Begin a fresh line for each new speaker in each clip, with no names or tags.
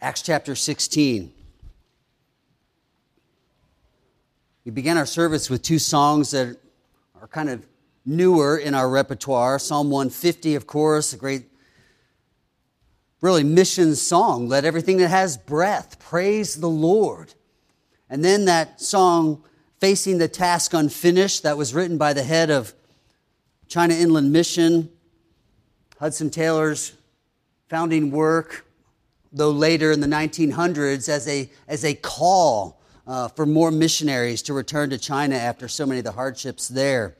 Acts chapter 16. We began our service with two songs that are kind of newer in our repertoire. Psalm 150, of course, a great, really mission song. Let everything that has breath praise the Lord. And then that song, Facing the Task Unfinished, that was written by the head of China Inland Mission, Hudson Taylor's founding work though later in the 1900s, as a, as a call uh, for more missionaries to return to China after so many of the hardships there.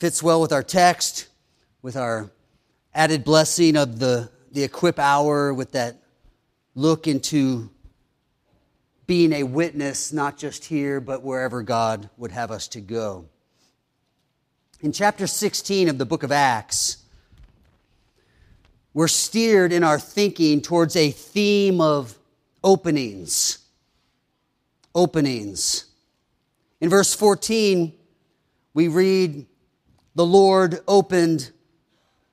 Fits well with our text, with our added blessing of the, the equip hour, with that look into being a witness, not just here, but wherever God would have us to go. In chapter 16 of the book of Acts, we're steered in our thinking towards a theme of openings. Openings. In verse 14, we read, The Lord opened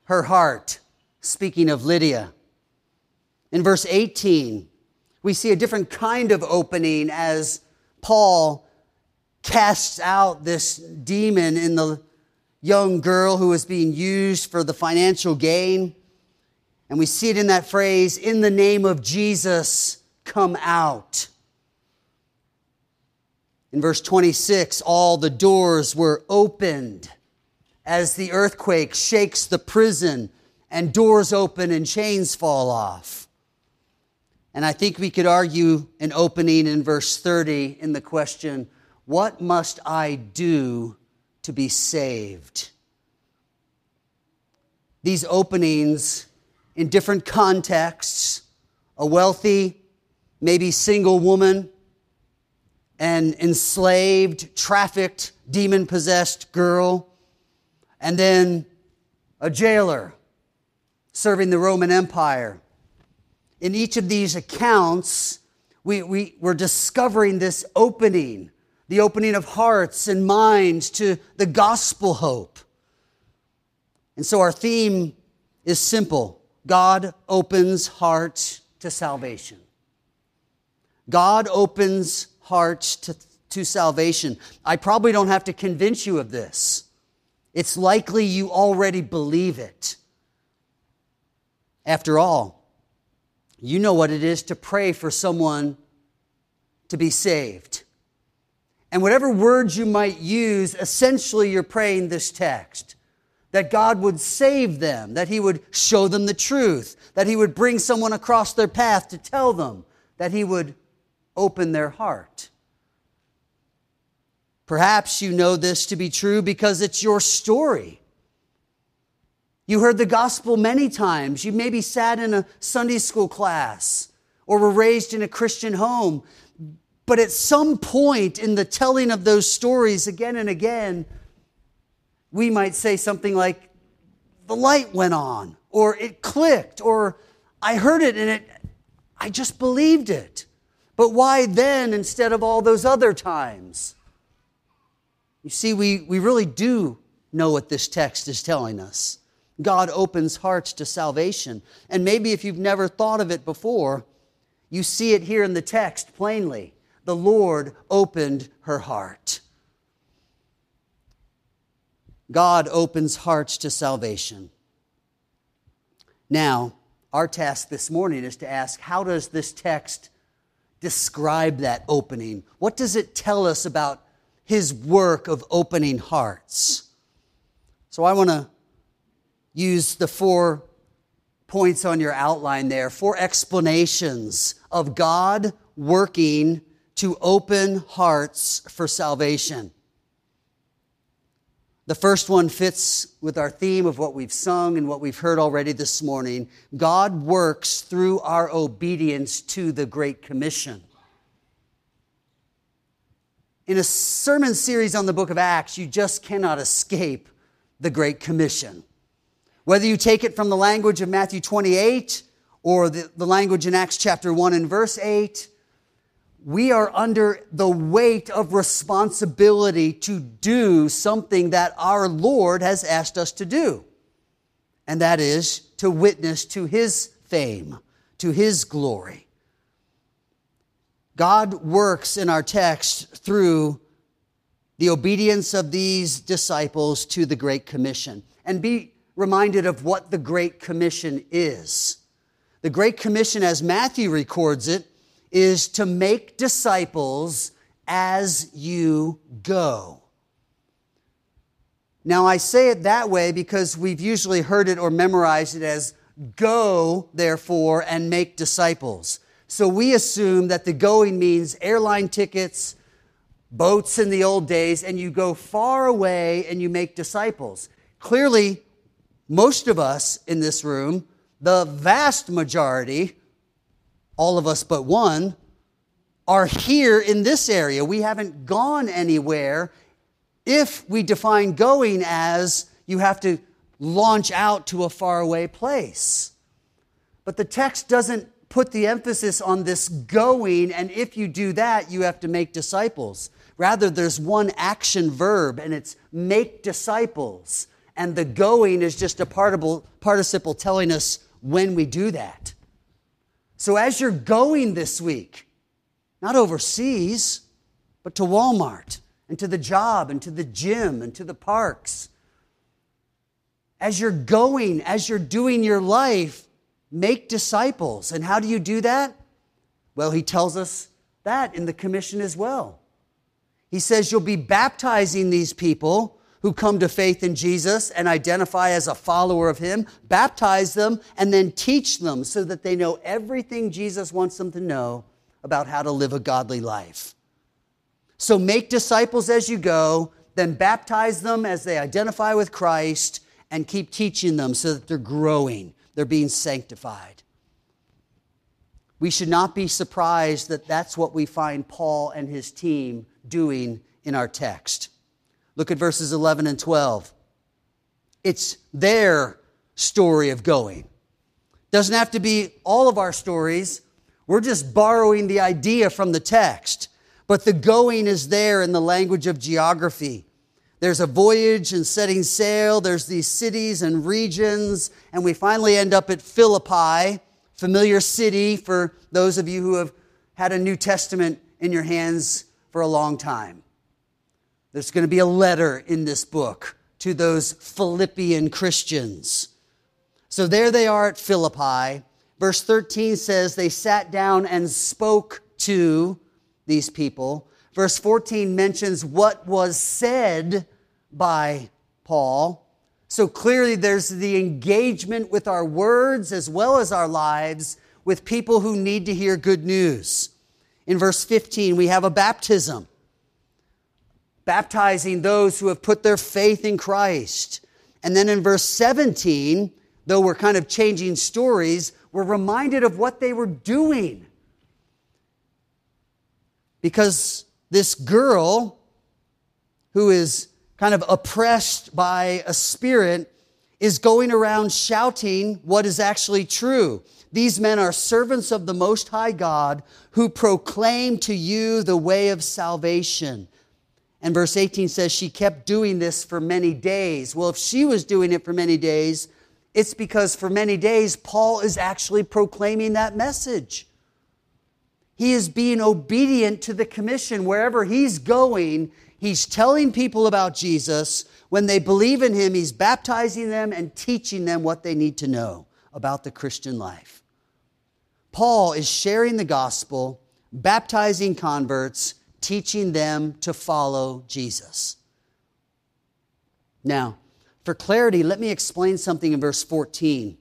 her heart, speaking of Lydia. In verse 18, we see a different kind of opening as Paul casts out this demon in the young girl who was being used for the financial gain. And we see it in that phrase, in the name of Jesus, come out. In verse 26, all the doors were opened as the earthquake shakes the prison and doors open and chains fall off. And I think we could argue an opening in verse 30 in the question, What must I do to be saved? These openings in different contexts a wealthy, maybe single woman, an enslaved, trafficked, demon possessed girl, and then a jailer serving the Roman Empire. In each of these accounts, we, we, we're discovering this opening, the opening of hearts and minds to the gospel hope. And so our theme is simple God opens hearts to salvation. God opens hearts to, to salvation. I probably don't have to convince you of this. It's likely you already believe it. After all, you know what it is to pray for someone to be saved. And whatever words you might use, essentially you're praying this text that God would save them, that He would show them the truth, that He would bring someone across their path to tell them, that He would open their heart. Perhaps you know this to be true because it's your story. You heard the gospel many times. You maybe sat in a Sunday school class or were raised in a Christian home. But at some point in the telling of those stories again and again, we might say something like, the light went on, or it clicked, or I heard it and it, I just believed it. But why then instead of all those other times? You see, we, we really do know what this text is telling us. God opens hearts to salvation. And maybe if you've never thought of it before, you see it here in the text plainly. The Lord opened her heart. God opens hearts to salvation. Now, our task this morning is to ask how does this text describe that opening? What does it tell us about his work of opening hearts? So I want to use the four points on your outline there, four explanations of God working to open hearts for salvation. The first one fits with our theme of what we've sung and what we've heard already this morning. God works through our obedience to the Great Commission. In a sermon series on the book of Acts, you just cannot escape the Great Commission. Whether you take it from the language of Matthew 28 or the, the language in Acts chapter 1 and verse 8, we are under the weight of responsibility to do something that our Lord has asked us to do. And that is to witness to his fame, to his glory. God works in our text through the obedience of these disciples to the Great Commission. And be reminded of what the Great Commission is. The Great Commission, as Matthew records it, is to make disciples as you go. Now, I say it that way because we've usually heard it or memorized it as go, therefore, and make disciples. So we assume that the going means airline tickets, boats in the old days, and you go far away and you make disciples. Clearly, most of us in this room, the vast majority, all of us but one, are here in this area. We haven't gone anywhere. If we define going as you have to launch out to a faraway place. But the text doesn't put the emphasis on this going, and if you do that, you have to make disciples. Rather, there's one action verb, and it's make disciples. And the going is just a participle telling us when we do that. So as you're going this week, not overseas, but to Walmart and to the job and to the gym and to the parks, as you're going, as you're doing your life, make disciples. And how do you do that? Well, he tells us that in the commission as well. He says you'll be baptizing these people who come to faith in Jesus and identify as a follower of Him, baptize them, and then teach them so that they know everything Jesus wants them to know about how to live a godly life. So make disciples as you go, then baptize them as they identify with Christ, and keep teaching them so that they're growing they're being sanctified. We should not be surprised that that's what we find Paul and his team doing in our text. Look at verses 11 and 12. It's their story of going. Doesn't have to be all of our stories. We're just borrowing the idea from the text. But the going is there in the language of geography. There's a voyage and setting sail. There's these cities and regions. And we finally end up at Philippi, familiar city for those of you who have had a New Testament in your hands for a long time. There's going to be a letter in this book to those Philippian Christians. So there they are at Philippi. Verse 13 says they sat down and spoke to these people. Verse 14 mentions what was said by Paul. So clearly, there's the engagement with our words as well as our lives with people who need to hear good news. In verse 15, we have a baptism, baptizing those who have put their faith in Christ. And then in verse 17, though we're kind of changing stories, we're reminded of what they were doing. Because this girl who is kind of oppressed by a spirit, is going around shouting what is actually true. These men are servants of the Most High God who proclaim to you the way of salvation. And verse 18 says she kept doing this for many days. Well, if she was doing it for many days, it's because for many days Paul is actually proclaiming that message. He is being obedient to the commission. Wherever he's going, He's telling people about Jesus. When they believe in him, he's baptizing them and teaching them what they need to know about the Christian life. Paul is sharing the gospel, baptizing converts, teaching them to follow Jesus. Now, for clarity, let me explain something in verse 14.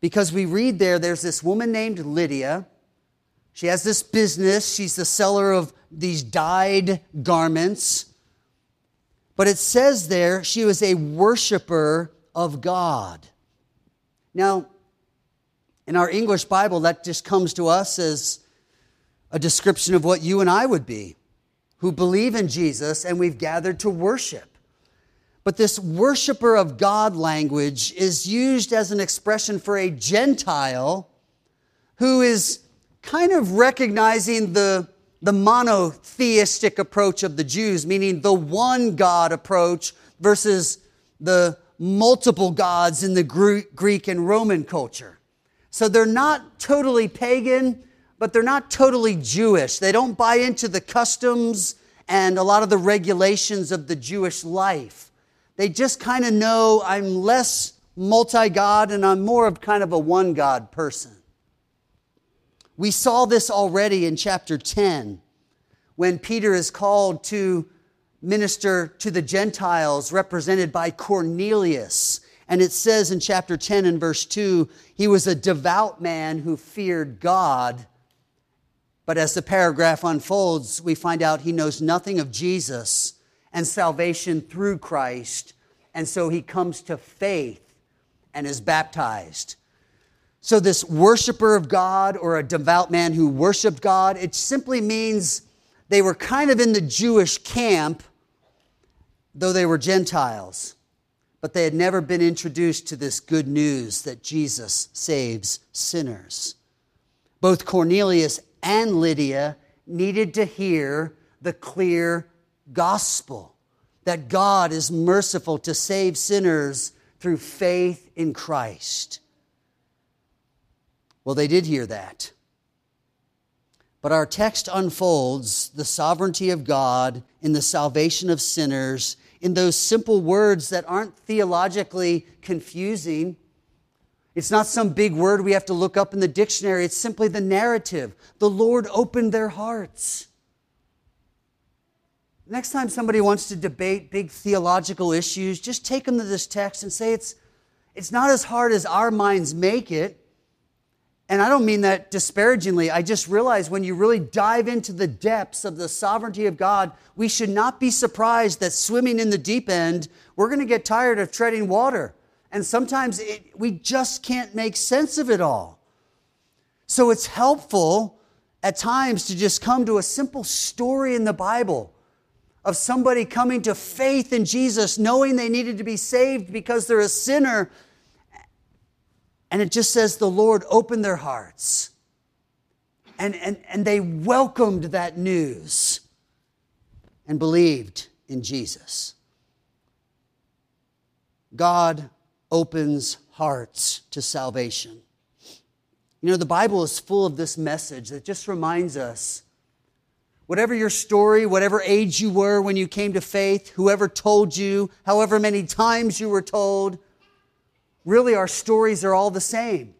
Because we read there, there's this woman named Lydia she has this business. She's the seller of these dyed garments. But it says there she was a worshiper of God. Now, in our English Bible, that just comes to us as a description of what you and I would be, who believe in Jesus and we've gathered to worship. But this worshiper of God language is used as an expression for a Gentile who is kind of recognizing the, the monotheistic approach of the Jews, meaning the one God approach versus the multiple gods in the Greek and Roman culture. So they're not totally pagan, but they're not totally Jewish. They don't buy into the customs and a lot of the regulations of the Jewish life. They just kind of know I'm less multi God and I'm more of kind of a one God person. We saw this already in chapter 10 when Peter is called to minister to the Gentiles, represented by Cornelius. And it says in chapter 10 and verse 2 he was a devout man who feared God. But as the paragraph unfolds, we find out he knows nothing of Jesus and salvation through Christ. And so he comes to faith and is baptized. So, this worshiper of God or a devout man who worshiped God, it simply means they were kind of in the Jewish camp, though they were Gentiles. But they had never been introduced to this good news that Jesus saves sinners. Both Cornelius and Lydia needed to hear the clear gospel that God is merciful to save sinners through faith in Christ. Well, they did hear that. But our text unfolds the sovereignty of God in the salvation of sinners in those simple words that aren't theologically confusing. It's not some big word we have to look up in the dictionary. It's simply the narrative. The Lord opened their hearts. Next time somebody wants to debate big theological issues, just take them to this text and say it's, it's not as hard as our minds make it. And I don't mean that disparagingly. I just realize when you really dive into the depths of the sovereignty of God, we should not be surprised that swimming in the deep end, we're going to get tired of treading water. And sometimes it, we just can't make sense of it all. So it's helpful at times to just come to a simple story in the Bible of somebody coming to faith in Jesus, knowing they needed to be saved because they're a sinner and it just says the Lord opened their hearts. And, and, and they welcomed that news and believed in Jesus. God opens hearts to salvation. You know, the Bible is full of this message that just reminds us whatever your story, whatever age you were when you came to faith, whoever told you, however many times you were told, really our stories are all the same.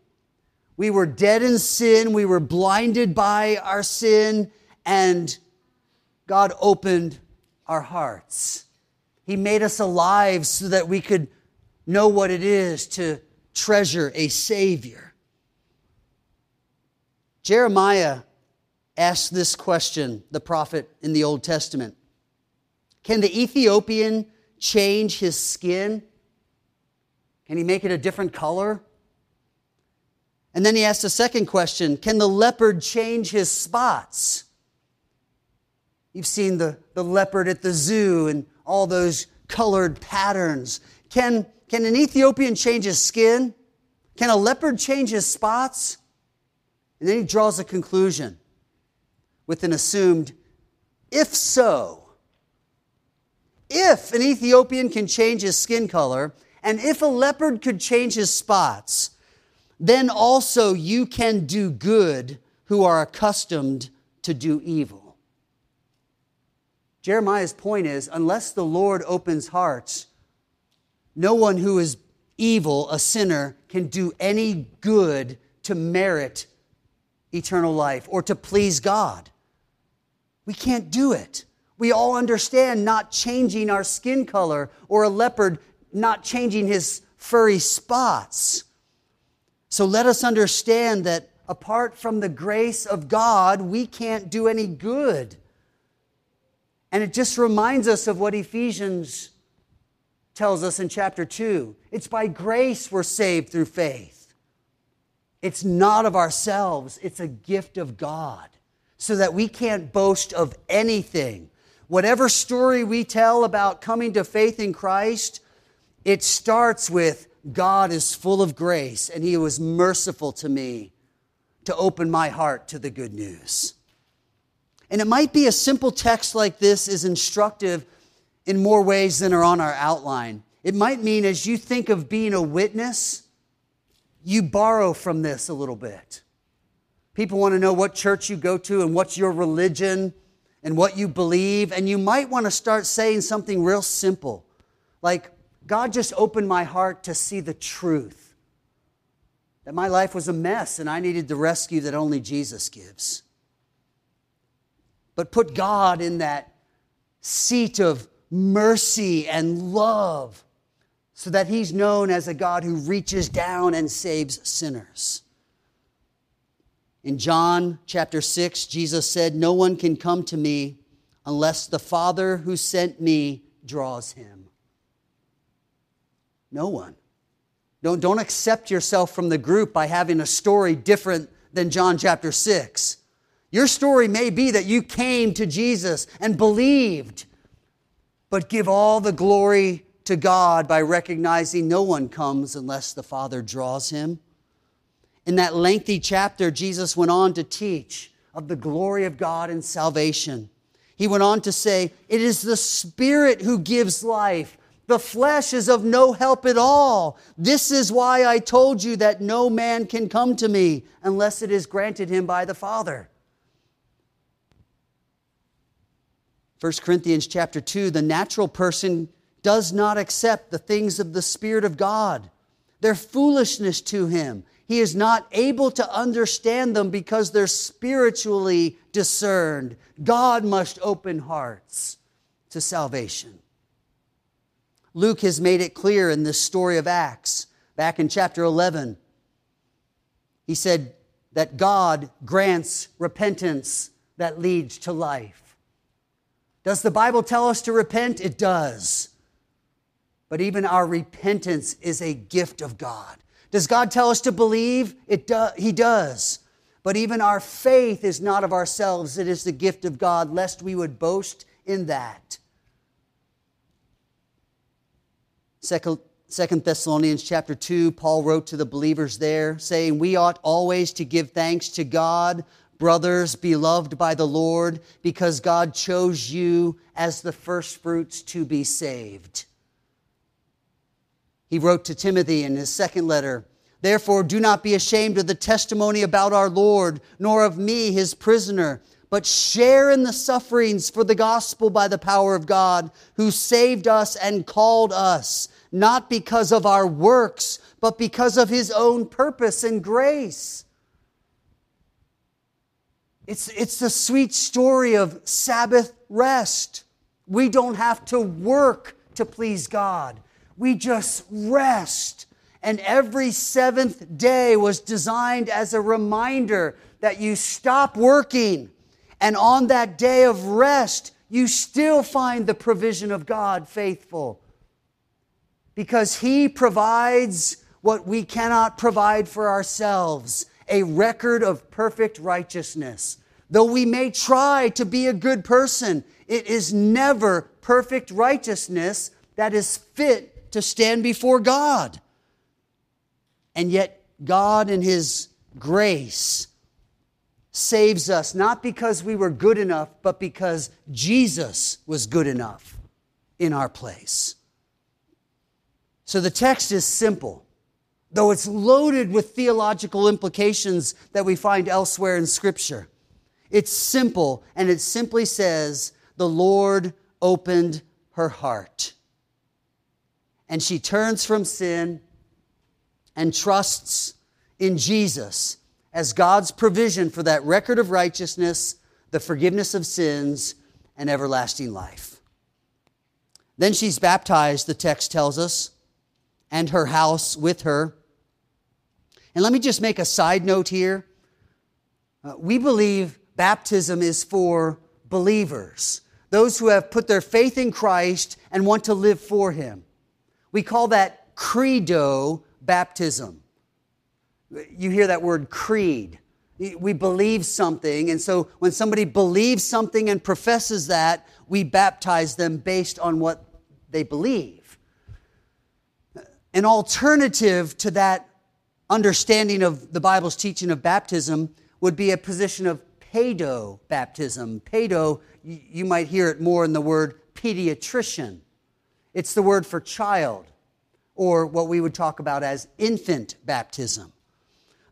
We were dead in sin, we were blinded by our sin, and God opened our hearts. He made us alive so that we could know what it is to treasure a Savior. Jeremiah asked this question, the prophet in the Old Testament Can the Ethiopian change his skin? Can he make it a different color? And then he asked a second question Can the leopard change his spots? You've seen the, the leopard at the zoo and all those colored patterns. Can, can an Ethiopian change his skin? Can a leopard change his spots? And then he draws a conclusion with an assumed, if so, if an Ethiopian can change his skin color, and if a leopard could change his spots, then also you can do good who are accustomed to do evil. Jeremiah's point is unless the Lord opens hearts, no one who is evil, a sinner, can do any good to merit eternal life or to please God. We can't do it. We all understand not changing our skin color or a leopard not changing his furry spots. So let us understand that apart from the grace of God, we can't do any good. And it just reminds us of what Ephesians tells us in chapter 2. It's by grace we're saved through faith. It's not of ourselves, it's a gift of God, so that we can't boast of anything. Whatever story we tell about coming to faith in Christ, it starts with God is full of grace and He was merciful to me to open my heart to the good news. And it might be a simple text like this is instructive in more ways than are on our outline. It might mean as you think of being a witness, you borrow from this a little bit. People want to know what church you go to and what's your religion and what you believe. And you might want to start saying something real simple like, God just opened my heart to see the truth that my life was a mess and I needed the rescue that only Jesus gives. But put God in that seat of mercy and love so that he's known as a God who reaches down and saves sinners. In John chapter 6, Jesus said, No one can come to me unless the Father who sent me draws him. No one. Don't, don't accept yourself from the group by having a story different than John chapter 6. Your story may be that you came to Jesus and believed, but give all the glory to God by recognizing no one comes unless the Father draws him. In that lengthy chapter, Jesus went on to teach of the glory of God and salvation. He went on to say, It is the Spirit who gives life. The flesh is of no help at all. This is why I told you that no man can come to me unless it is granted him by the Father. 1 Corinthians chapter 2 the natural person does not accept the things of the Spirit of God. They're foolishness to him. He is not able to understand them because they're spiritually discerned. God must open hearts to salvation. Luke has made it clear in this story of Acts, back in chapter 11. He said that God grants repentance that leads to life. Does the Bible tell us to repent? It does. But even our repentance is a gift of God. Does God tell us to believe? It do, he does. But even our faith is not of ourselves, it is the gift of God, lest we would boast in that. Second, Thessalonians chapter 2, Paul wrote to the believers there, saying, We ought always to give thanks to God, brothers, beloved by the Lord, because God chose you as the firstfruits to be saved. He wrote to Timothy in his second letter, Therefore, do not be ashamed of the testimony about our Lord, nor of me, his prisoner, but share in the sufferings for the gospel by the power of God, who saved us and called us, not because of our works, but because of his own purpose and grace. It's, it's the sweet story of Sabbath rest. We don't have to work to please God. We just rest. And every seventh day was designed as a reminder that you stop working. And on that day of rest, you still find the provision of God faithful. Because He provides what we cannot provide for ourselves a record of perfect righteousness. Though we may try to be a good person, it is never perfect righteousness that is fit to stand before God. And yet, God, in His grace, saves us not because we were good enough, but because Jesus was good enough in our place. So the text is simple, though it's loaded with theological implications that we find elsewhere in Scripture. It's simple, and it simply says, The Lord opened her heart and she turns from sin and trusts in Jesus as God's provision for that record of righteousness, the forgiveness of sins, and everlasting life. Then she's baptized, the text tells us, and her house with her. And let me just make a side note here. Uh, we believe baptism is for believers, those who have put their faith in Christ and want to live for Him. We call that credo baptism. You hear that word creed. We believe something, and so when somebody believes something and professes that, we baptize them based on what they believe. An alternative to that understanding of the Bible's teaching of baptism would be a position of pedo baptism. Pedo, you might hear it more in the word pediatrician. It's the word for child, or what we would talk about as infant baptism.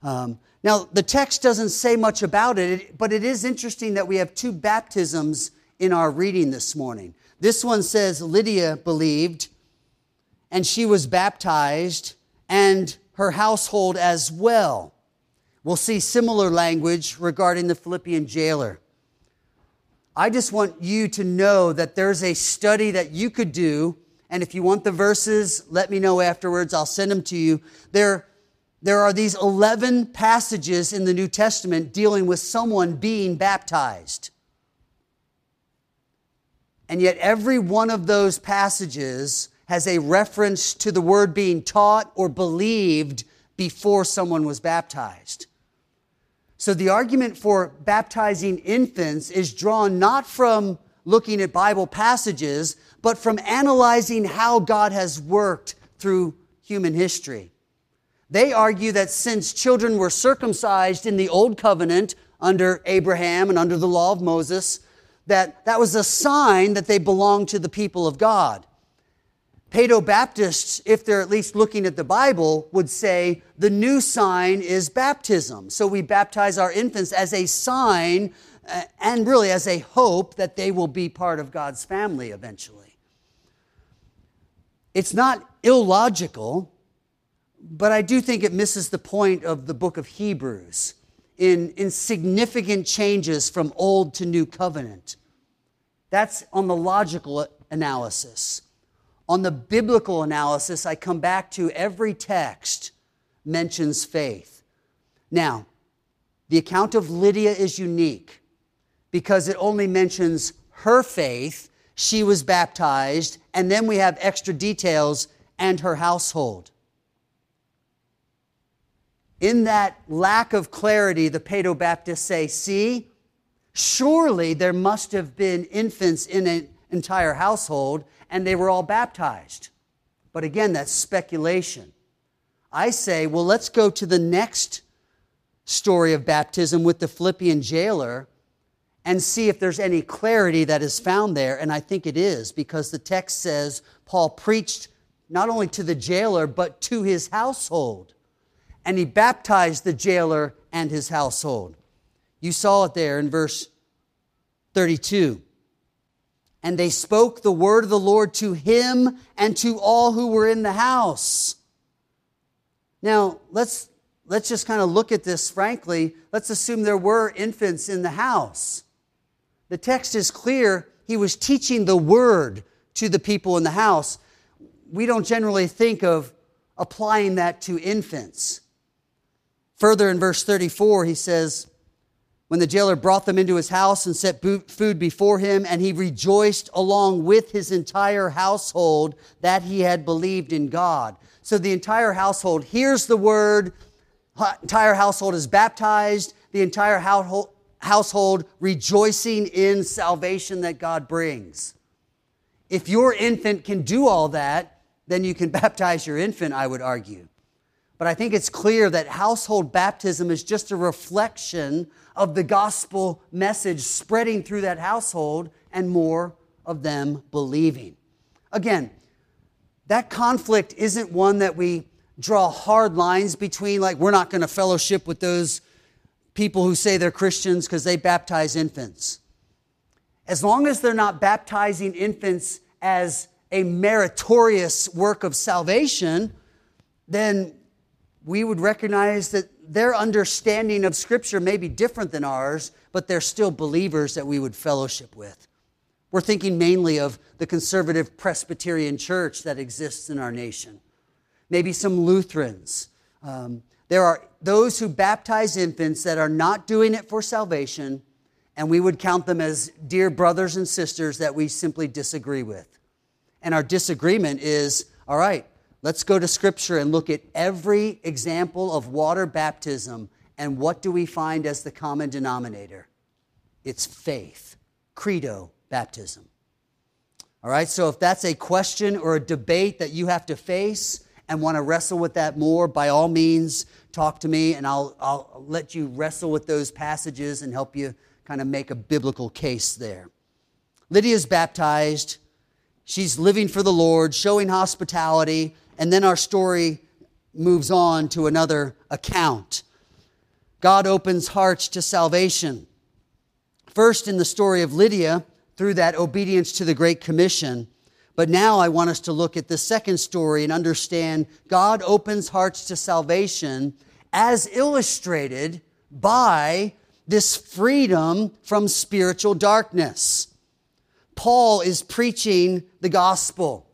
Um, now, the text doesn't say much about it, but it is interesting that we have two baptisms in our reading this morning. This one says Lydia believed, and she was baptized, and her household as well. We'll see similar language regarding the Philippian jailer. I just want you to know that there's a study that you could do. And if you want the verses, let me know afterwards. I'll send them to you. There, there are these 11 passages in the New Testament dealing with someone being baptized. And yet, every one of those passages has a reference to the word being taught or believed before someone was baptized. So the argument for baptizing infants is drawn not from looking at Bible passages, but from analyzing how God has worked through human history. They argue that since children were circumcised in the Old Covenant under Abraham and under the law of Moses, that that was a sign that they belonged to the people of God. Paedo Baptists, if they're at least looking at the Bible, would say the new sign is baptism. So we baptize our infants as a sign uh, and really as a hope that they will be part of God's family eventually. It's not illogical, but I do think it misses the point of the book of Hebrews in, in significant changes from old to new covenant. That's on the logical analysis. On the biblical analysis, I come back to every text mentions faith. Now, the account of Lydia is unique because it only mentions her faith, she was baptized, and then we have extra details and her household. In that lack of clarity, the Paedo Baptists say, see, surely there must have been infants in an entire household, and they were all baptized. But again, that's speculation. I say, well, let's go to the next story of baptism with the Philippian jailer and see if there's any clarity that is found there. And I think it is because the text says Paul preached not only to the jailer, but to his household. And he baptized the jailer and his household. You saw it there in verse 32 and they spoke the word of the Lord to him and to all who were in the house. Now, let's, let's just kind of look at this frankly. Let's assume there were infants in the house. The text is clear. He was teaching the word to the people in the house. We don't generally think of applying that to infants. Further in verse 34, he says, when the jailer brought them into his house and set food before him, and he rejoiced along with his entire household that he had believed in God. So the entire household hears the word, entire household is baptized, the entire household rejoicing in salvation that God brings. If your infant can do all that, then you can baptize your infant, I would argue. But I think it's clear that household baptism is just a reflection of the gospel message spreading through that household and more of them believing. Again, that conflict isn't one that we draw hard lines between, like, we're not going to fellowship with those people who say they're Christians because they baptize infants. As long as they're not baptizing infants as a meritorious work of salvation, then we would recognize that their understanding of Scripture may be different than ours, but they're still believers that we would fellowship with. We're thinking mainly of the conservative Presbyterian church that exists in our nation, maybe some Lutherans. Um, there are those who baptize infants that are not doing it for salvation, and we would count them as dear brothers and sisters that we simply disagree with. And our disagreement is all right, Let's go to Scripture and look at every example of water baptism. And what do we find as the common denominator? It's faith, credo baptism. All right, so if that's a question or a debate that you have to face and want to wrestle with that more, by all means, talk to me and I'll, I'll let you wrestle with those passages and help you kind of make a biblical case there. Lydia's baptized. She's living for the Lord, showing hospitality and then our story moves on to another account. God opens hearts to salvation. First, in the story of Lydia, through that obedience to the Great Commission. But now I want us to look at the second story and understand God opens hearts to salvation as illustrated by this freedom from spiritual darkness. Paul is preaching the gospel,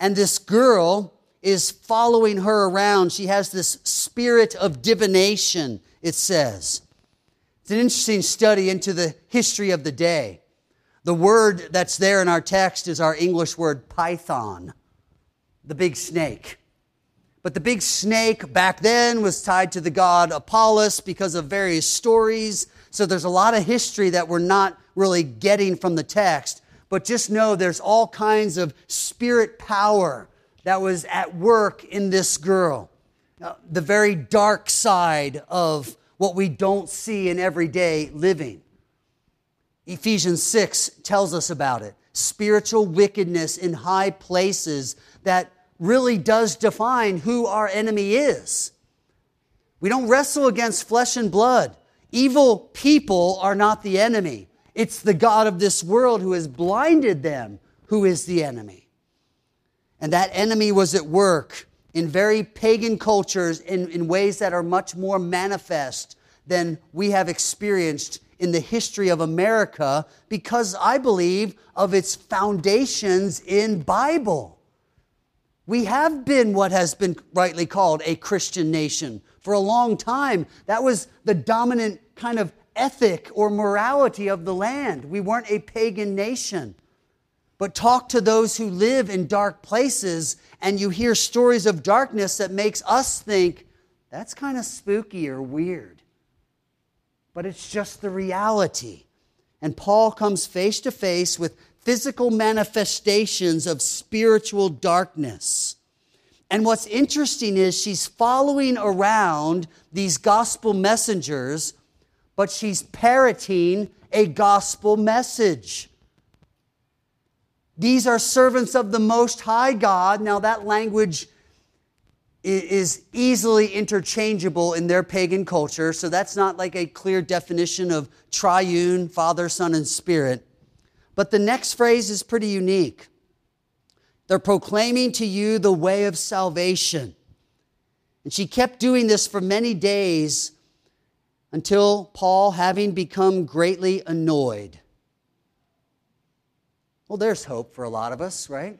and this girl is following her around. She has this spirit of divination, it says. It's an interesting study into the history of the day. The word that's there in our text is our English word python, the big snake. But the big snake back then was tied to the god Apollos because of various stories. So there's a lot of history that we're not really getting from the text. But just know there's all kinds of spirit power that was at work in this girl. Uh, the very dark side of what we don't see in everyday living. Ephesians 6 tells us about it. Spiritual wickedness in high places that really does define who our enemy is. We don't wrestle against flesh and blood. Evil people are not the enemy. It's the God of this world who has blinded them who is the enemy. And that enemy was at work in very pagan cultures in, in ways that are much more manifest than we have experienced in the history of America because I believe of its foundations in Bible. We have been what has been rightly called a Christian nation for a long time. That was the dominant kind of ethic or morality of the land. We weren't a pagan nation. But talk to those who live in dark places and you hear stories of darkness that makes us think that's kind of spooky or weird. But it's just the reality. And Paul comes face to face with physical manifestations of spiritual darkness. And what's interesting is she's following around these gospel messengers, but she's parroting a gospel message. These are servants of the Most High God. Now, that language is easily interchangeable in their pagan culture, so that's not like a clear definition of triune, Father, Son, and Spirit. But the next phrase is pretty unique. They're proclaiming to you the way of salvation. And she kept doing this for many days until Paul, having become greatly annoyed. Well, there's hope for a lot of us, right?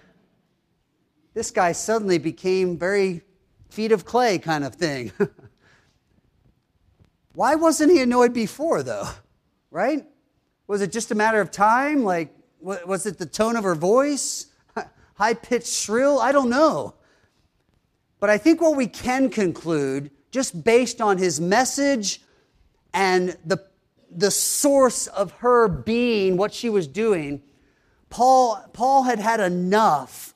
this guy suddenly became very feet of clay kind of thing. Why wasn't he annoyed before, though? Right? Was it just a matter of time? Like, was it the tone of her voice? High pitched shrill? I don't know. But I think what we can conclude, just based on his message and the, the source of her being, what she was doing, Paul, Paul had had enough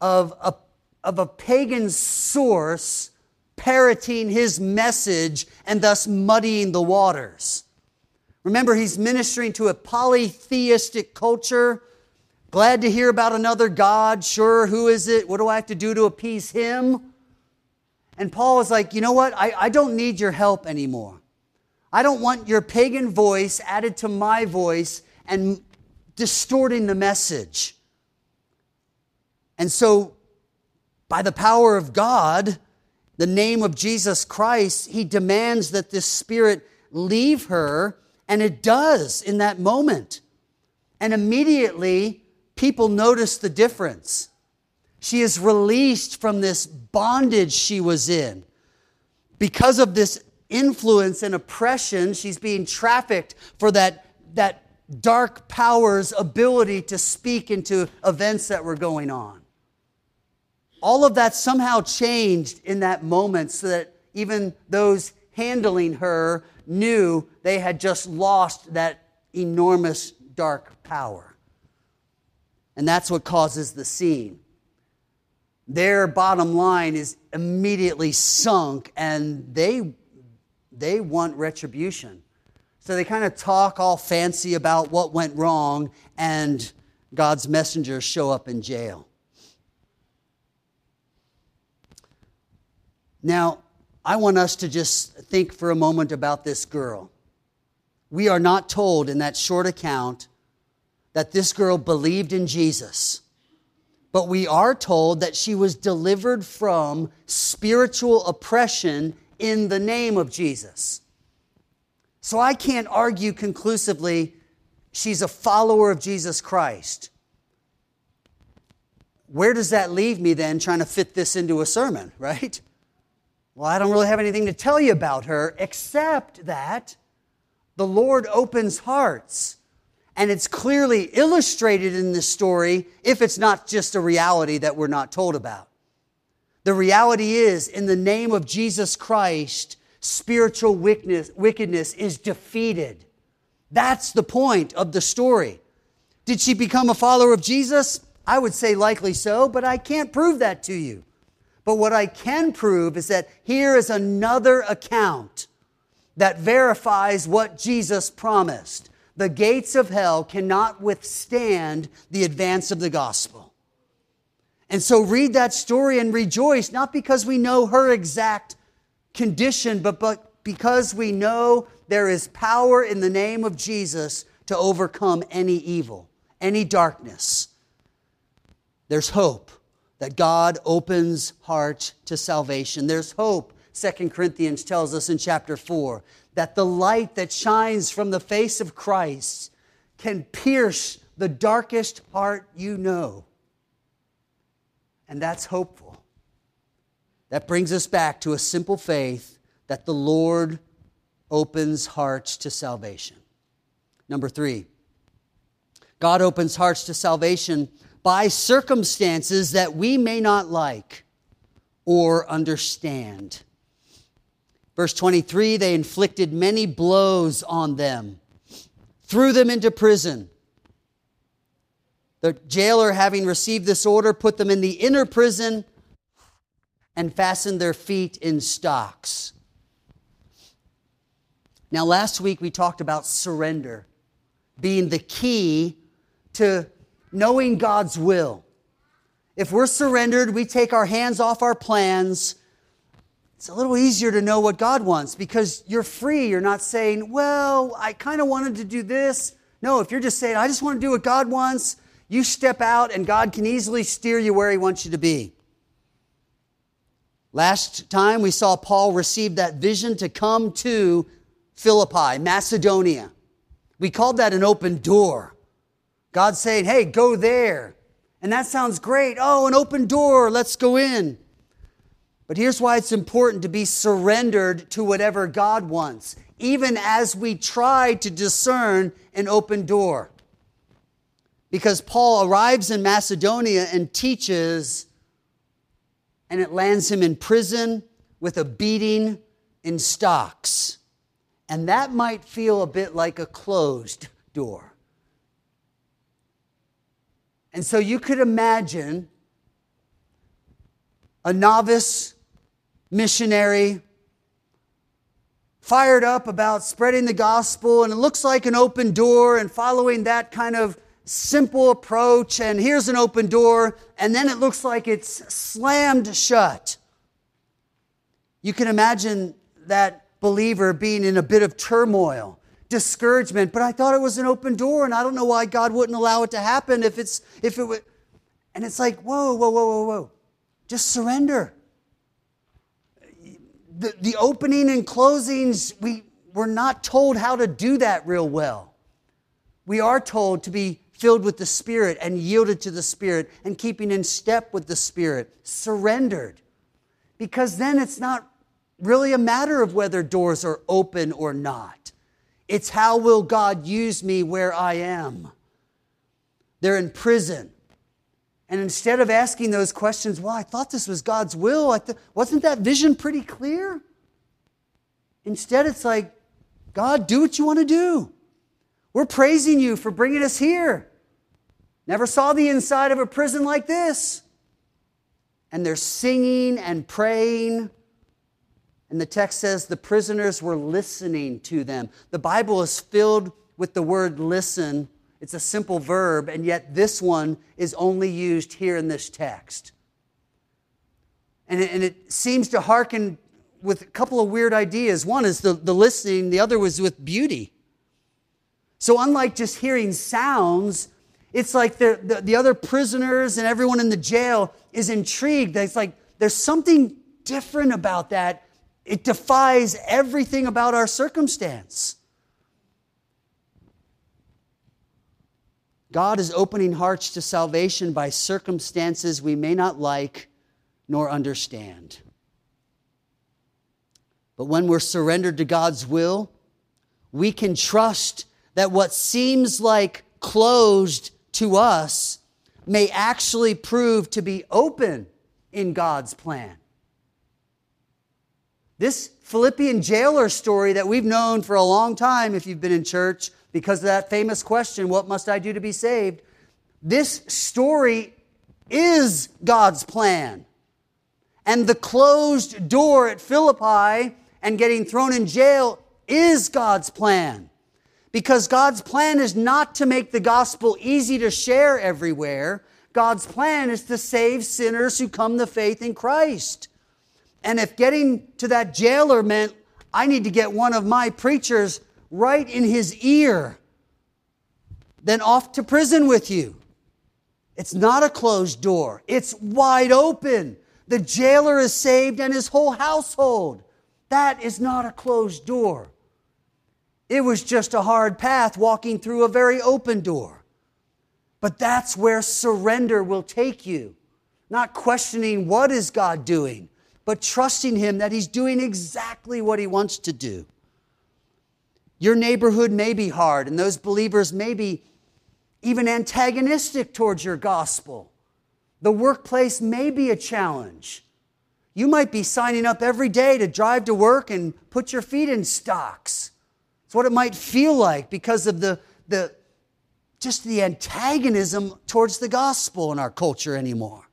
of a, of a pagan source parroting his message and thus muddying the waters. Remember, he's ministering to a polytheistic culture. Glad to hear about another God. Sure, who is it? What do I have to do to appease him? And Paul was like, you know what? I, I don't need your help anymore. I don't want your pagan voice added to my voice and distorting the message. And so, by the power of God, the name of Jesus Christ, he demands that this spirit leave her and it does in that moment. And immediately, people notice the difference. She is released from this bondage she was in. Because of this influence and oppression, she's being trafficked for that, that dark power's ability to speak into events that were going on. All of that somehow changed in that moment so that even those handling her knew they had just lost that enormous dark power. And that's what causes the scene. Their bottom line is immediately sunk, and they, they want retribution. So they kind of talk all fancy about what went wrong, and God's messengers show up in jail. Now, I want us to just think for a moment about this girl. We are not told in that short account that this girl believed in Jesus, but we are told that she was delivered from spiritual oppression in the name of Jesus. So I can't argue conclusively she's a follower of Jesus Christ. Where does that leave me then trying to fit this into a sermon, right? Well, I don't really have anything to tell you about her except that the Lord opens hearts. And it's clearly illustrated in this story if it's not just a reality that we're not told about. The reality is, in the name of Jesus Christ, spiritual wickedness, wickedness is defeated. That's the point of the story. Did she become a follower of Jesus? I would say likely so, but I can't prove that to you. But what I can prove is that here is another account that verifies what Jesus promised. The gates of hell cannot withstand the advance of the gospel. And so read that story and rejoice, not because we know her exact condition, but, but because we know there is power in the name of Jesus to overcome any evil, any darkness. There's hope that God opens heart to salvation. There's hope, Second Corinthians tells us in chapter 4, that the light that shines from the face of Christ can pierce the darkest heart you know. And that's hopeful. That brings us back to a simple faith that the Lord opens hearts to salvation. Number three, God opens hearts to salvation by circumstances that we may not like or understand. Verse 23 they inflicted many blows on them, threw them into prison. The jailer, having received this order, put them in the inner prison and fastened their feet in stocks. Now, last week we talked about surrender being the key to knowing God's will. If we're surrendered, we take our hands off our plans. It's a little easier to know what God wants because you're free. You're not saying, well, I kind of wanted to do this. No, if you're just saying, I just want to do what God wants, you step out and God can easily steer you where He wants you to be. Last time we saw Paul receive that vision to come to Philippi, Macedonia. We called that an open door. God saying, hey, go there. And that sounds great. Oh, an open door, let's go in. But here's why it's important to be surrendered to whatever God wants, even as we try to discern an open door. Because Paul arrives in Macedonia and teaches, and it lands him in prison with a beating in stocks. And that might feel a bit like a closed door. And so you could imagine a novice missionary fired up about spreading the gospel, and it looks like an open door and following that kind of simple approach. And here's an open door, and then it looks like it's slammed shut. You can imagine that believer being in a bit of turmoil discouragement, but I thought it was an open door, and I don't know why God wouldn't allow it to happen if it's if it would. And it's like, whoa, whoa, whoa, whoa, whoa. Just surrender. The, the opening and closings, we, we're not told how to do that real well. We are told to be filled with the Spirit and yielded to the Spirit and keeping in step with the Spirit, surrendered. Because then it's not really a matter of whether doors are open or not. It's how will God use me where I am? They're in prison. And instead of asking those questions, well, I thought this was God's will, th- wasn't that vision pretty clear? Instead, it's like, God, do what you want to do. We're praising you for bringing us here. Never saw the inside of a prison like this. And they're singing and praying and the text says the prisoners were listening to them. The Bible is filled with the word listen. It's a simple verb, and yet this one is only used here in this text. And it, and it seems to hearken with a couple of weird ideas. One is the, the listening, the other was with beauty. So, unlike just hearing sounds, it's like the, the, the other prisoners and everyone in the jail is intrigued. It's like there's something different about that. It defies everything about our circumstance. God is opening hearts to salvation by circumstances we may not like nor understand. But when we're surrendered to God's will, we can trust that what seems like closed to us may actually prove to be open in God's plan. This Philippian jailer story that we've known for a long time, if you've been in church, because of that famous question, What must I do to be saved? This story is God's plan. And the closed door at Philippi and getting thrown in jail is God's plan. Because God's plan is not to make the gospel easy to share everywhere. God's plan is to save sinners who come to faith in Christ. And if getting to that jailer meant I need to get one of my preachers right in his ear, then off to prison with you. It's not a closed door, it's wide open. The jailer is saved and his whole household. That is not a closed door. It was just a hard path walking through a very open door. But that's where surrender will take you. Not questioning what is God doing, but trusting him that he's doing exactly what he wants to do. Your neighborhood may be hard, and those believers may be even antagonistic towards your gospel. The workplace may be a challenge. You might be signing up every day to drive to work and put your feet in stocks. It's what it might feel like because of the, the just the antagonism towards the gospel in our culture anymore.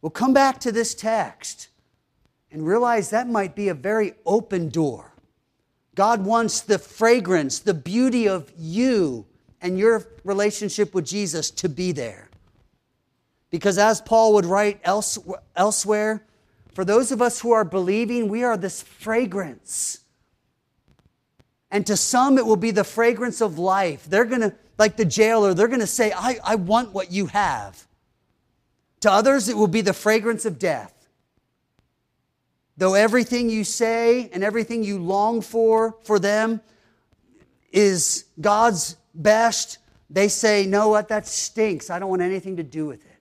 We'll come back to this text and realize that might be a very open door God wants the fragrance, the beauty of you and your relationship with Jesus to be there. Because as Paul would write elsewhere, for those of us who are believing, we are this fragrance. And to some, it will be the fragrance of life. They're going to, like the jailer, they're going to say, I, I want what you have. To others, it will be the fragrance of death. Though everything you say and everything you long for for them is God's best, they say, No, what? That stinks. I don't want anything to do with it.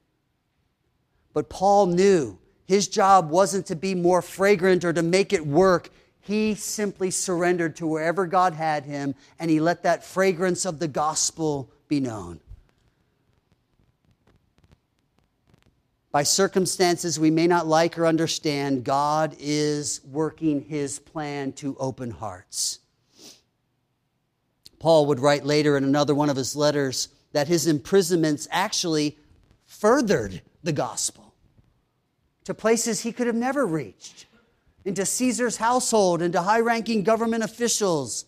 But Paul knew his job wasn't to be more fragrant or to make it work. He simply surrendered to wherever God had him and he let that fragrance of the gospel be known. By circumstances we may not like or understand, God is working his plan to open hearts. Paul would write later in another one of his letters that his imprisonments actually furthered the gospel to places he could have never reached, into Caesar's household, into high ranking government officials.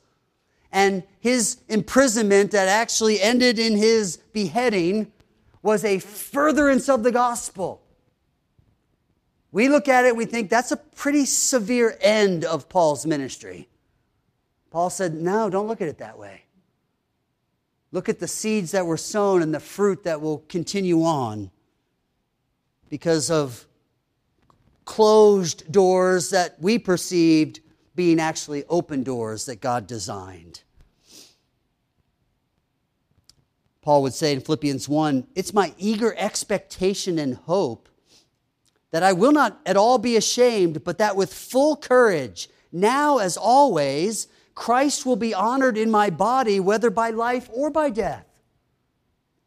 And his imprisonment that actually ended in his beheading was a furtherance of the gospel. We look at it, we think that's a pretty severe end of Paul's ministry. Paul said, No, don't look at it that way. Look at the seeds that were sown and the fruit that will continue on because of closed doors that we perceived being actually open doors that God designed. Paul would say in Philippians 1 It's my eager expectation and hope that I will not at all be ashamed, but that with full courage, now as always, Christ will be honored in my body, whether by life or by death,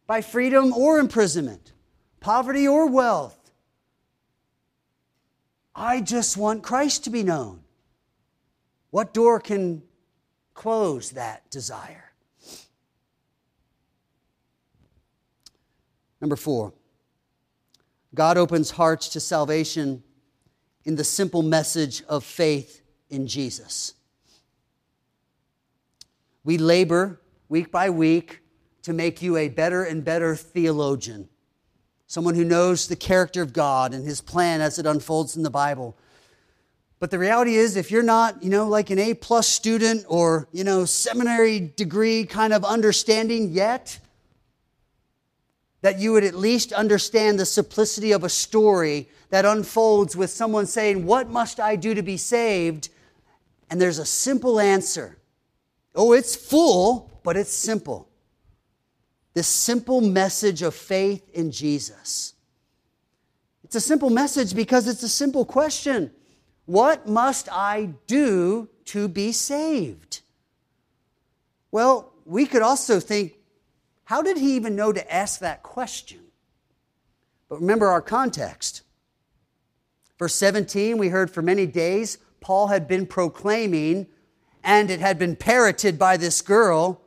by freedom or imprisonment, poverty or wealth. I just want Christ to be known. What door can close that desire? Number four, God opens hearts to salvation in the simple message of faith in Jesus. We labor week by week to make you a better and better theologian, someone who knows the character of God and his plan as it unfolds in the Bible. But the reality is, if you're not, you know, like an A plus student or, you know, seminary degree kind of understanding yet, that you would at least understand the simplicity of a story that unfolds with someone saying, What must I do to be saved? And there's a simple answer. Oh, it's full, but it's simple. This simple message of faith in Jesus. It's a simple message because it's a simple question What must I do to be saved? Well, we could also think, how did he even know to ask that question? But remember our context. Verse 17, we heard for many days Paul had been proclaiming, and it had been parroted by this girl.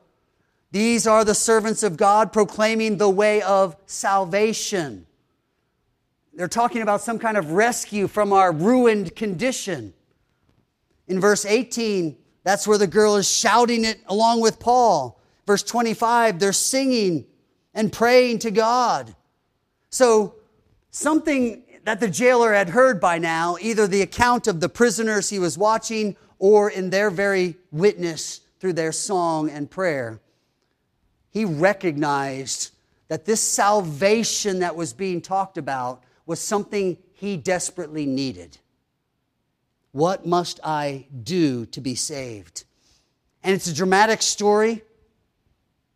These are the servants of God proclaiming the way of salvation. They're talking about some kind of rescue from our ruined condition. In verse 18, that's where the girl is shouting it along with Paul. Verse 25, they're singing and praying to God. So, something that the jailer had heard by now, either the account of the prisoners he was watching or in their very witness through their song and prayer. He recognized that this salvation that was being talked about was something he desperately needed. What must I do to be saved? And it's a dramatic story.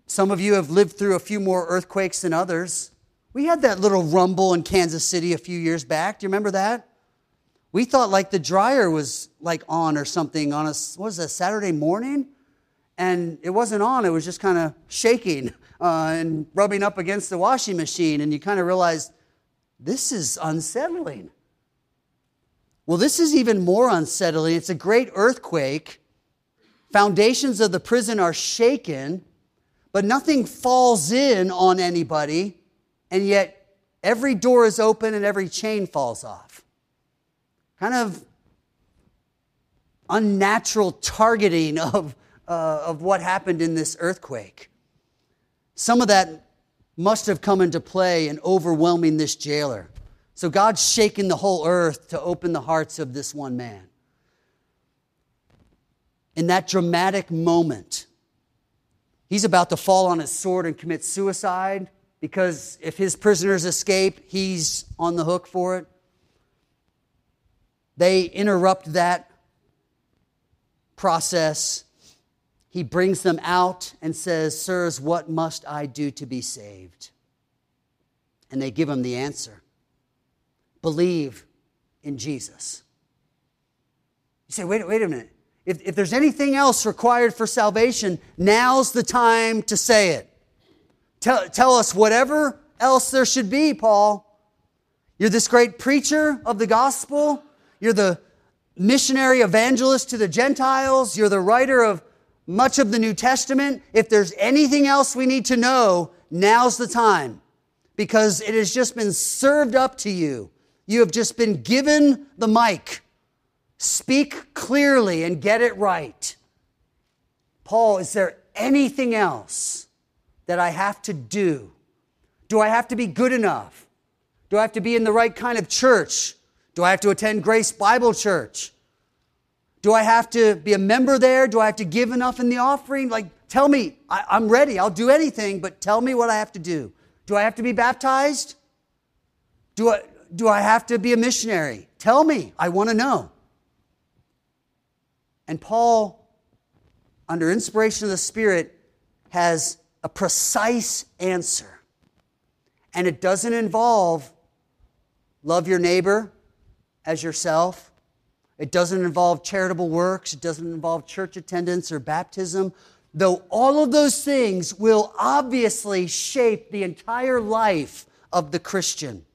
Some of you have lived through a few more earthquakes than others. We had that little rumble in Kansas City a few years back. Do you remember that? We thought like the dryer was like on or something on a what was that Saturday morning, and it wasn't on. It was just kind of shaking uh, and rubbing up against the washing machine, and you kind of realized this is unsettling. Well, this is even more unsettling. It's a great earthquake. Foundations of the prison are shaken, but nothing falls in on anybody and yet every door is open and every chain falls off. Kind of unnatural targeting of, uh, of what happened in this earthquake. Some of that must have come into play in overwhelming this jailer. So God's shaking the whole earth to open the hearts of this one man. In that dramatic moment, he's about to fall on his sword and commit suicide because if his prisoners escape, he's on the hook for it. They interrupt that process. He brings them out and says, Sirs, what must I do to be saved? And they give him the answer believe in Jesus. You say, wait, wait a minute. If, if there's anything else required for salvation, now's the time to say it. Tell, tell us whatever else there should be, Paul. You're this great preacher of the gospel. You're the missionary evangelist to the Gentiles. You're the writer of much of the New Testament. If there's anything else we need to know, now's the time because it has just been served up to you. You have just been given the mic. Speak clearly and get it right. Paul, is there anything else that I have to do? Do I have to be good enough? Do I have to be in the right kind of church? Do I have to attend Grace Bible Church? Do I have to be a member there? Do I have to give enough in the offering? Like, tell me, I, am ready. I'll do anything, but tell me what I have to do. Do I have to be baptized? Do I, do I have to be a missionary? Tell me. I want to know. And Paul, under inspiration of the Spirit, has a precise answer. And it doesn't involve love your neighbor as yourself. It doesn't involve charitable works. It doesn't involve church attendance or baptism. Though all of those things will obviously shape the entire life of the Christian.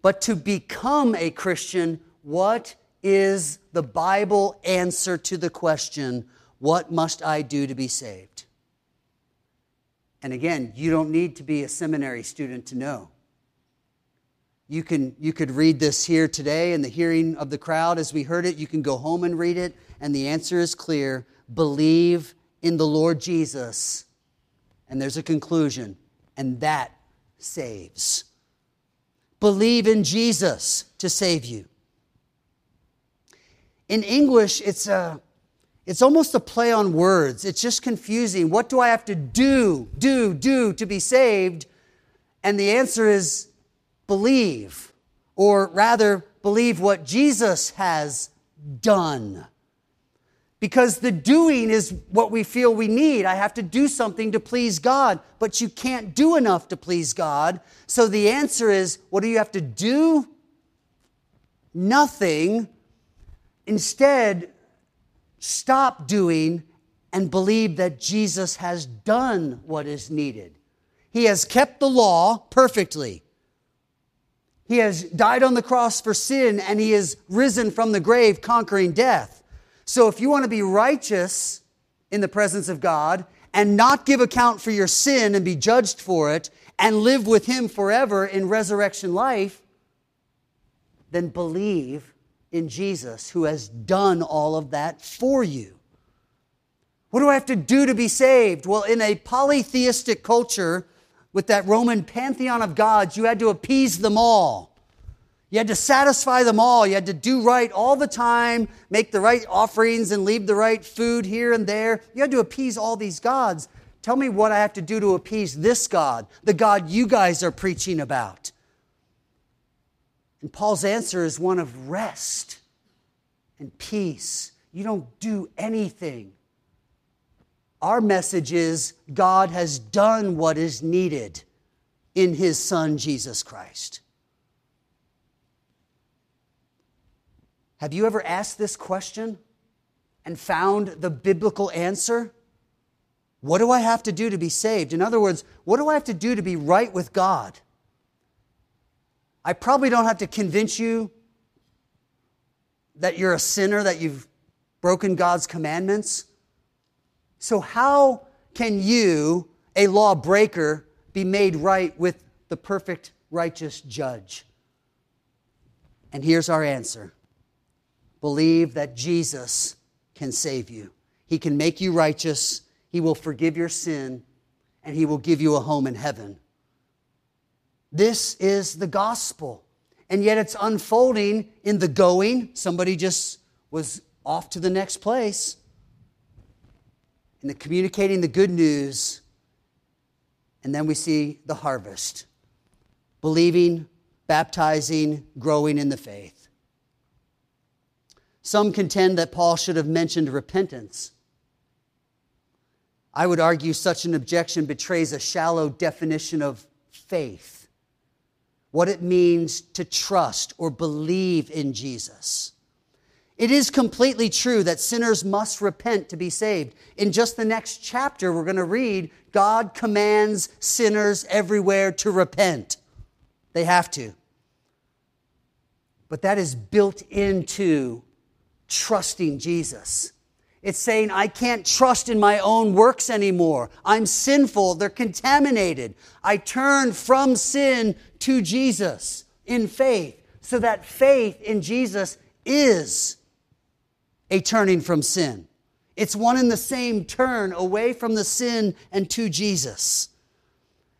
But to become a Christian, what is the Bible answer to the question, What must I do to be saved? And again, you don't need to be a seminary student to know. You, can, you could read this here today in the hearing of the crowd as we heard it. You can go home and read it, and the answer is clear believe in the Lord Jesus. And there's a conclusion, and that saves. Believe in Jesus to save you. In English, it's, a, it's almost a play on words. It's just confusing. What do I have to do, do, do to be saved? And the answer is believe, or rather, believe what Jesus has done. Because the doing is what we feel we need. I have to do something to please God, but you can't do enough to please God. So the answer is what do you have to do? Nothing. Instead, stop doing and believe that Jesus has done what is needed. He has kept the law perfectly. He has died on the cross for sin and he has risen from the grave, conquering death. So if you want to be righteous in the presence of God and not give account for your sin and be judged for it and live with him forever in resurrection life, then believe in Jesus who has done all of that for you. What do I have to do to be saved? Well, in a polytheistic culture with that Roman pantheon of gods, you had to appease them all. You had to satisfy them all. You had to do right all the time, make the right offerings and leave the right food here and there. You had to appease all these gods. Tell me what I have to do to appease this God, the God you guys are preaching about. And Paul's answer is one of rest and peace. You don't do anything. Our message is God has done what is needed in his Son, Jesus Christ. Have you ever asked this question and found the biblical answer? What do I have to do to be saved? In other words, what do I have to do to be right with God? I probably don't have to convince you that you're a sinner, that you've broken God's commandments. So, how can you, a lawbreaker, be made right with the perfect, righteous judge? And here's our answer Believe that Jesus can save you. He can make you righteous, He will forgive your sin, and He will give you a home in heaven. This is the gospel. And yet it's unfolding in the going. Somebody just was off to the next place. In the communicating the good news. And then we see the harvest believing, baptizing, growing in the faith. Some contend that Paul should have mentioned repentance. I would argue such an objection betrays a shallow definition of faith, what it means to trust or believe in Jesus. It is completely true that sinners must repent to be saved. In just the next chapter, we're going to read God commands sinners everywhere to repent. They have to. But that is built into trusting Jesus. It's saying, I can't trust in my own works anymore. I'm sinful. They're contaminated. I turn from sin to Jesus in faith. So that faith in Jesus is a turning from sin. It's one and the same turn away from the sin and to Jesus.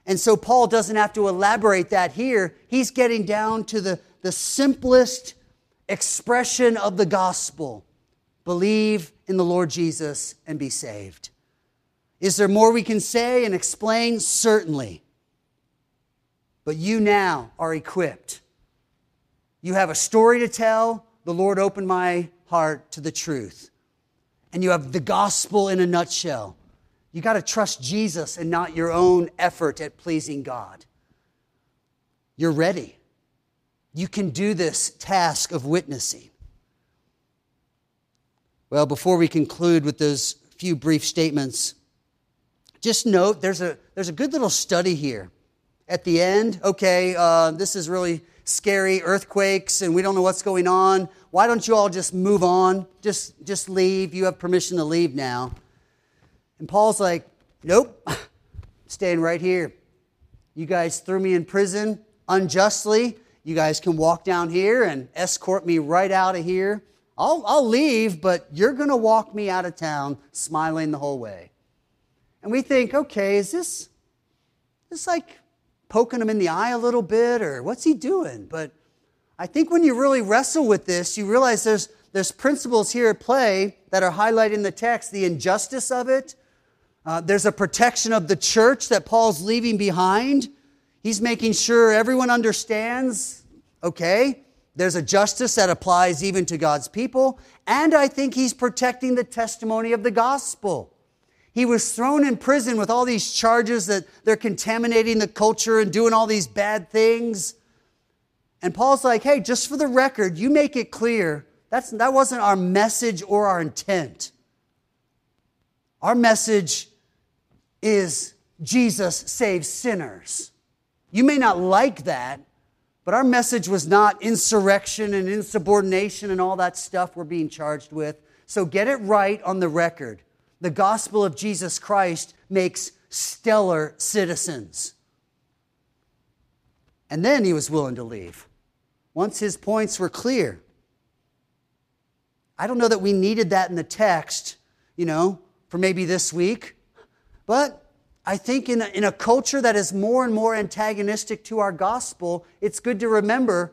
And so Paul doesn't have to elaborate that here. He's getting down to the, the simplest expression of the gospel believe in the Lord Jesus and be saved. Is there more we can say and explain? Certainly. But you now are equipped. You have a story to tell. The Lord opened my heart to the truth. And you have the gospel in a nutshell. You got to trust Jesus and not your own effort at pleasing God. You're ready. You can do this task of witnessing. Well, before we conclude with those few brief statements, just note there's a, there's a good little study here. At the end, okay, uh, this is really scary earthquakes and we don't know what's going on. Why don't you all just move on? Just, just leave. You have permission to leave now. And Paul's like, nope, staying right here. You guys threw me in prison unjustly. You guys can walk down here and escort me right out of here. I'll, I'll leave, but you're going to walk me out of town smiling the whole way. And we think, okay, is this, this like poking him in the eye a little bit, or what's he doing? But I think when you really wrestle with this, you realize there's, there's principles here at play that are highlighted in the text the injustice of it. Uh, there's a protection of the church that Paul's leaving behind. He's making sure everyone understands okay, there's a justice that applies even to God's people. And I think he's protecting the testimony of the gospel. He was thrown in prison with all these charges that they're contaminating the culture and doing all these bad things. And Paul's like, hey, just for the record, you make it clear that's, that wasn't our message or our intent. Our message is Jesus saves sinners. You may not like that, but our message was not insurrection and insubordination and all that stuff we're being charged with. So get it right on the record the gospel of Jesus Christ makes stellar citizens. And then he was willing to leave once his points were clear. I don't know that we needed that in the text, you know, for maybe this week, but I think in a, in a culture that is more and more antagonistic to our gospel, it's good to remember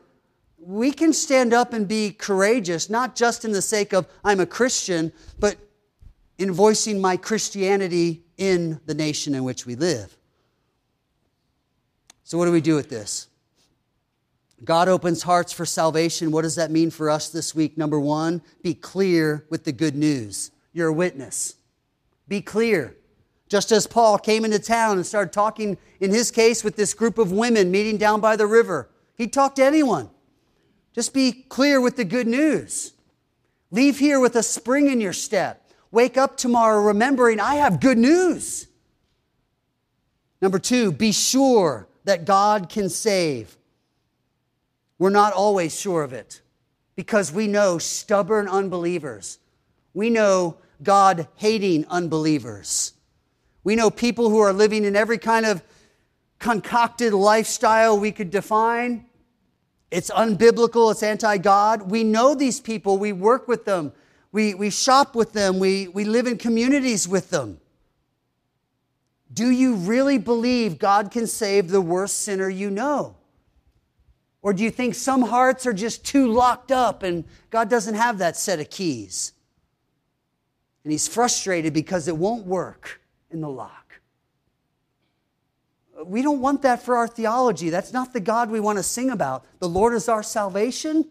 we can stand up and be courageous, not just in the sake of I'm a Christian, but in voicing my Christianity in the nation in which we live. So, what do we do with this? God opens hearts for salvation. What does that mean for us this week? Number one, be clear with the good news. You're a witness. Be clear. Just as Paul came into town and started talking, in his case, with this group of women meeting down by the river, he'd talk to anyone. Just be clear with the good news. Leave here with a spring in your step. Wake up tomorrow remembering I have good news. Number two, be sure that God can save. We're not always sure of it because we know stubborn unbelievers. We know God hating unbelievers. We know people who are living in every kind of concocted lifestyle we could define. It's unbiblical, it's anti God. We know these people, we work with them, we, we shop with them, we, we live in communities with them. Do you really believe God can save the worst sinner you know? Or do you think some hearts are just too locked up and God doesn't have that set of keys? And he's frustrated because it won't work in the lock. We don't want that for our theology. That's not the God we want to sing about. The Lord is our salvation.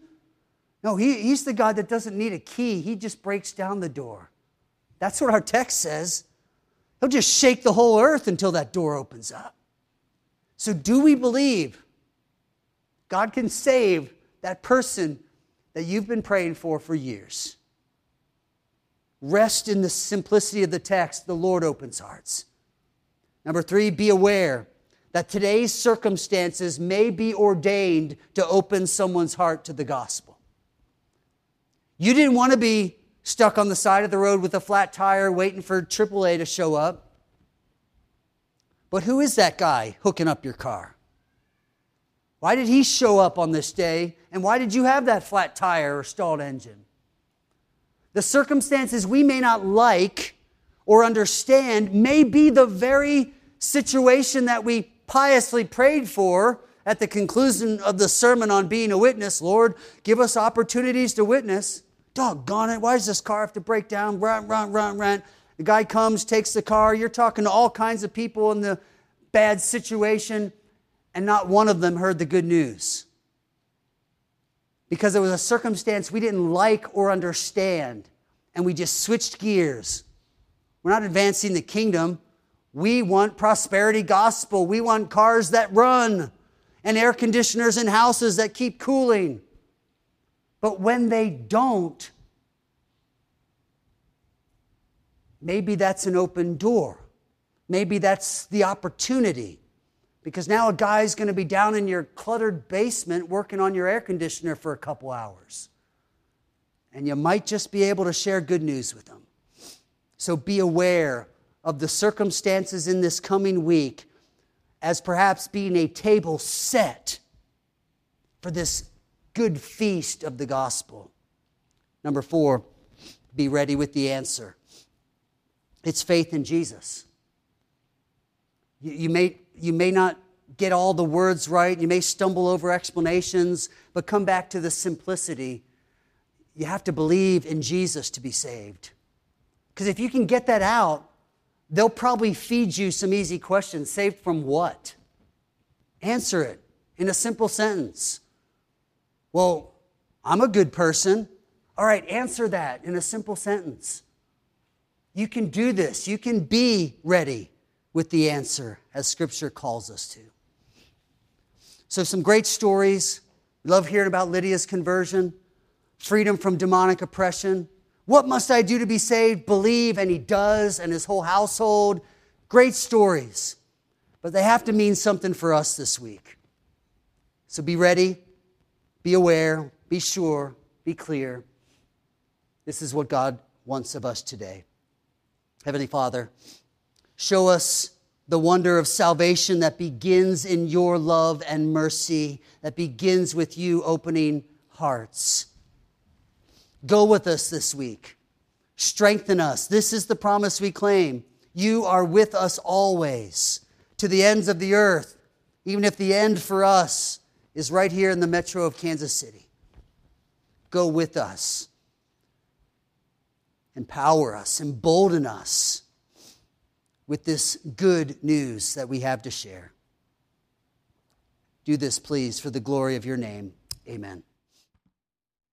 No, he, he's the God that doesn't need a key, he just breaks down the door. That's what our text says. He'll just shake the whole earth until that door opens up. So, do we believe God can save that person that you've been praying for for years? Rest in the simplicity of the text. The Lord opens hearts. Number three, be aware that today's circumstances may be ordained to open someone's heart to the gospel. You didn't want to be stuck on the side of the road with a flat tire waiting for AAA to show up. But who is that guy hooking up your car? Why did he show up on this day? And why did you have that flat tire or stalled engine? The circumstances we may not like or understand may be the very situation that we piously prayed for at the conclusion of the sermon on being a witness. Lord, give us opportunities to witness. Doggone it, why does this car have to break down? Run, run, run, run. The guy comes, takes the car. You're talking to all kinds of people in the bad situation, and not one of them heard the good news. Because it was a circumstance we didn't like or understand, and we just switched gears. We're not advancing the kingdom. We want prosperity gospel. We want cars that run and air conditioners in houses that keep cooling. But when they don't, maybe that's an open door. Maybe that's the opportunity. Because now a guy's going to be down in your cluttered basement working on your air conditioner for a couple hours. And you might just be able to share good news with them. So be aware of the circumstances in this coming week as perhaps being a table set for this good feast of the gospel. Number four, be ready with the answer. It's faith in Jesus. You, you, may, you may not get all the words right, you may stumble over explanations, but come back to the simplicity. you have to believe in Jesus to be saved. Because if you can get that out, they'll probably feed you some easy questions. Saved from what? Answer it in a simple sentence. Well, I'm a good person. All right, answer that in a simple sentence. You can do this. You can be ready with the answer, as Scripture calls us to. So, some great stories. Love hearing about Lydia's conversion, freedom from demonic oppression. What must I do to be saved? Believe, and he does, and his whole household. Great stories. But they have to mean something for us this week. So be ready, be aware, be sure, be clear. This is what God wants of us today. Heavenly Father, show us the wonder of salvation that begins in your love and mercy, that begins with you opening hearts. Go with us this week. Strengthen us. This is the promise we claim. You are with us always to the ends of the earth, even if the end for us is right here in the metro of Kansas City. Go with us. Empower us, embolden us with this good news that we have to share. Do this, please, for the glory of your name. Amen.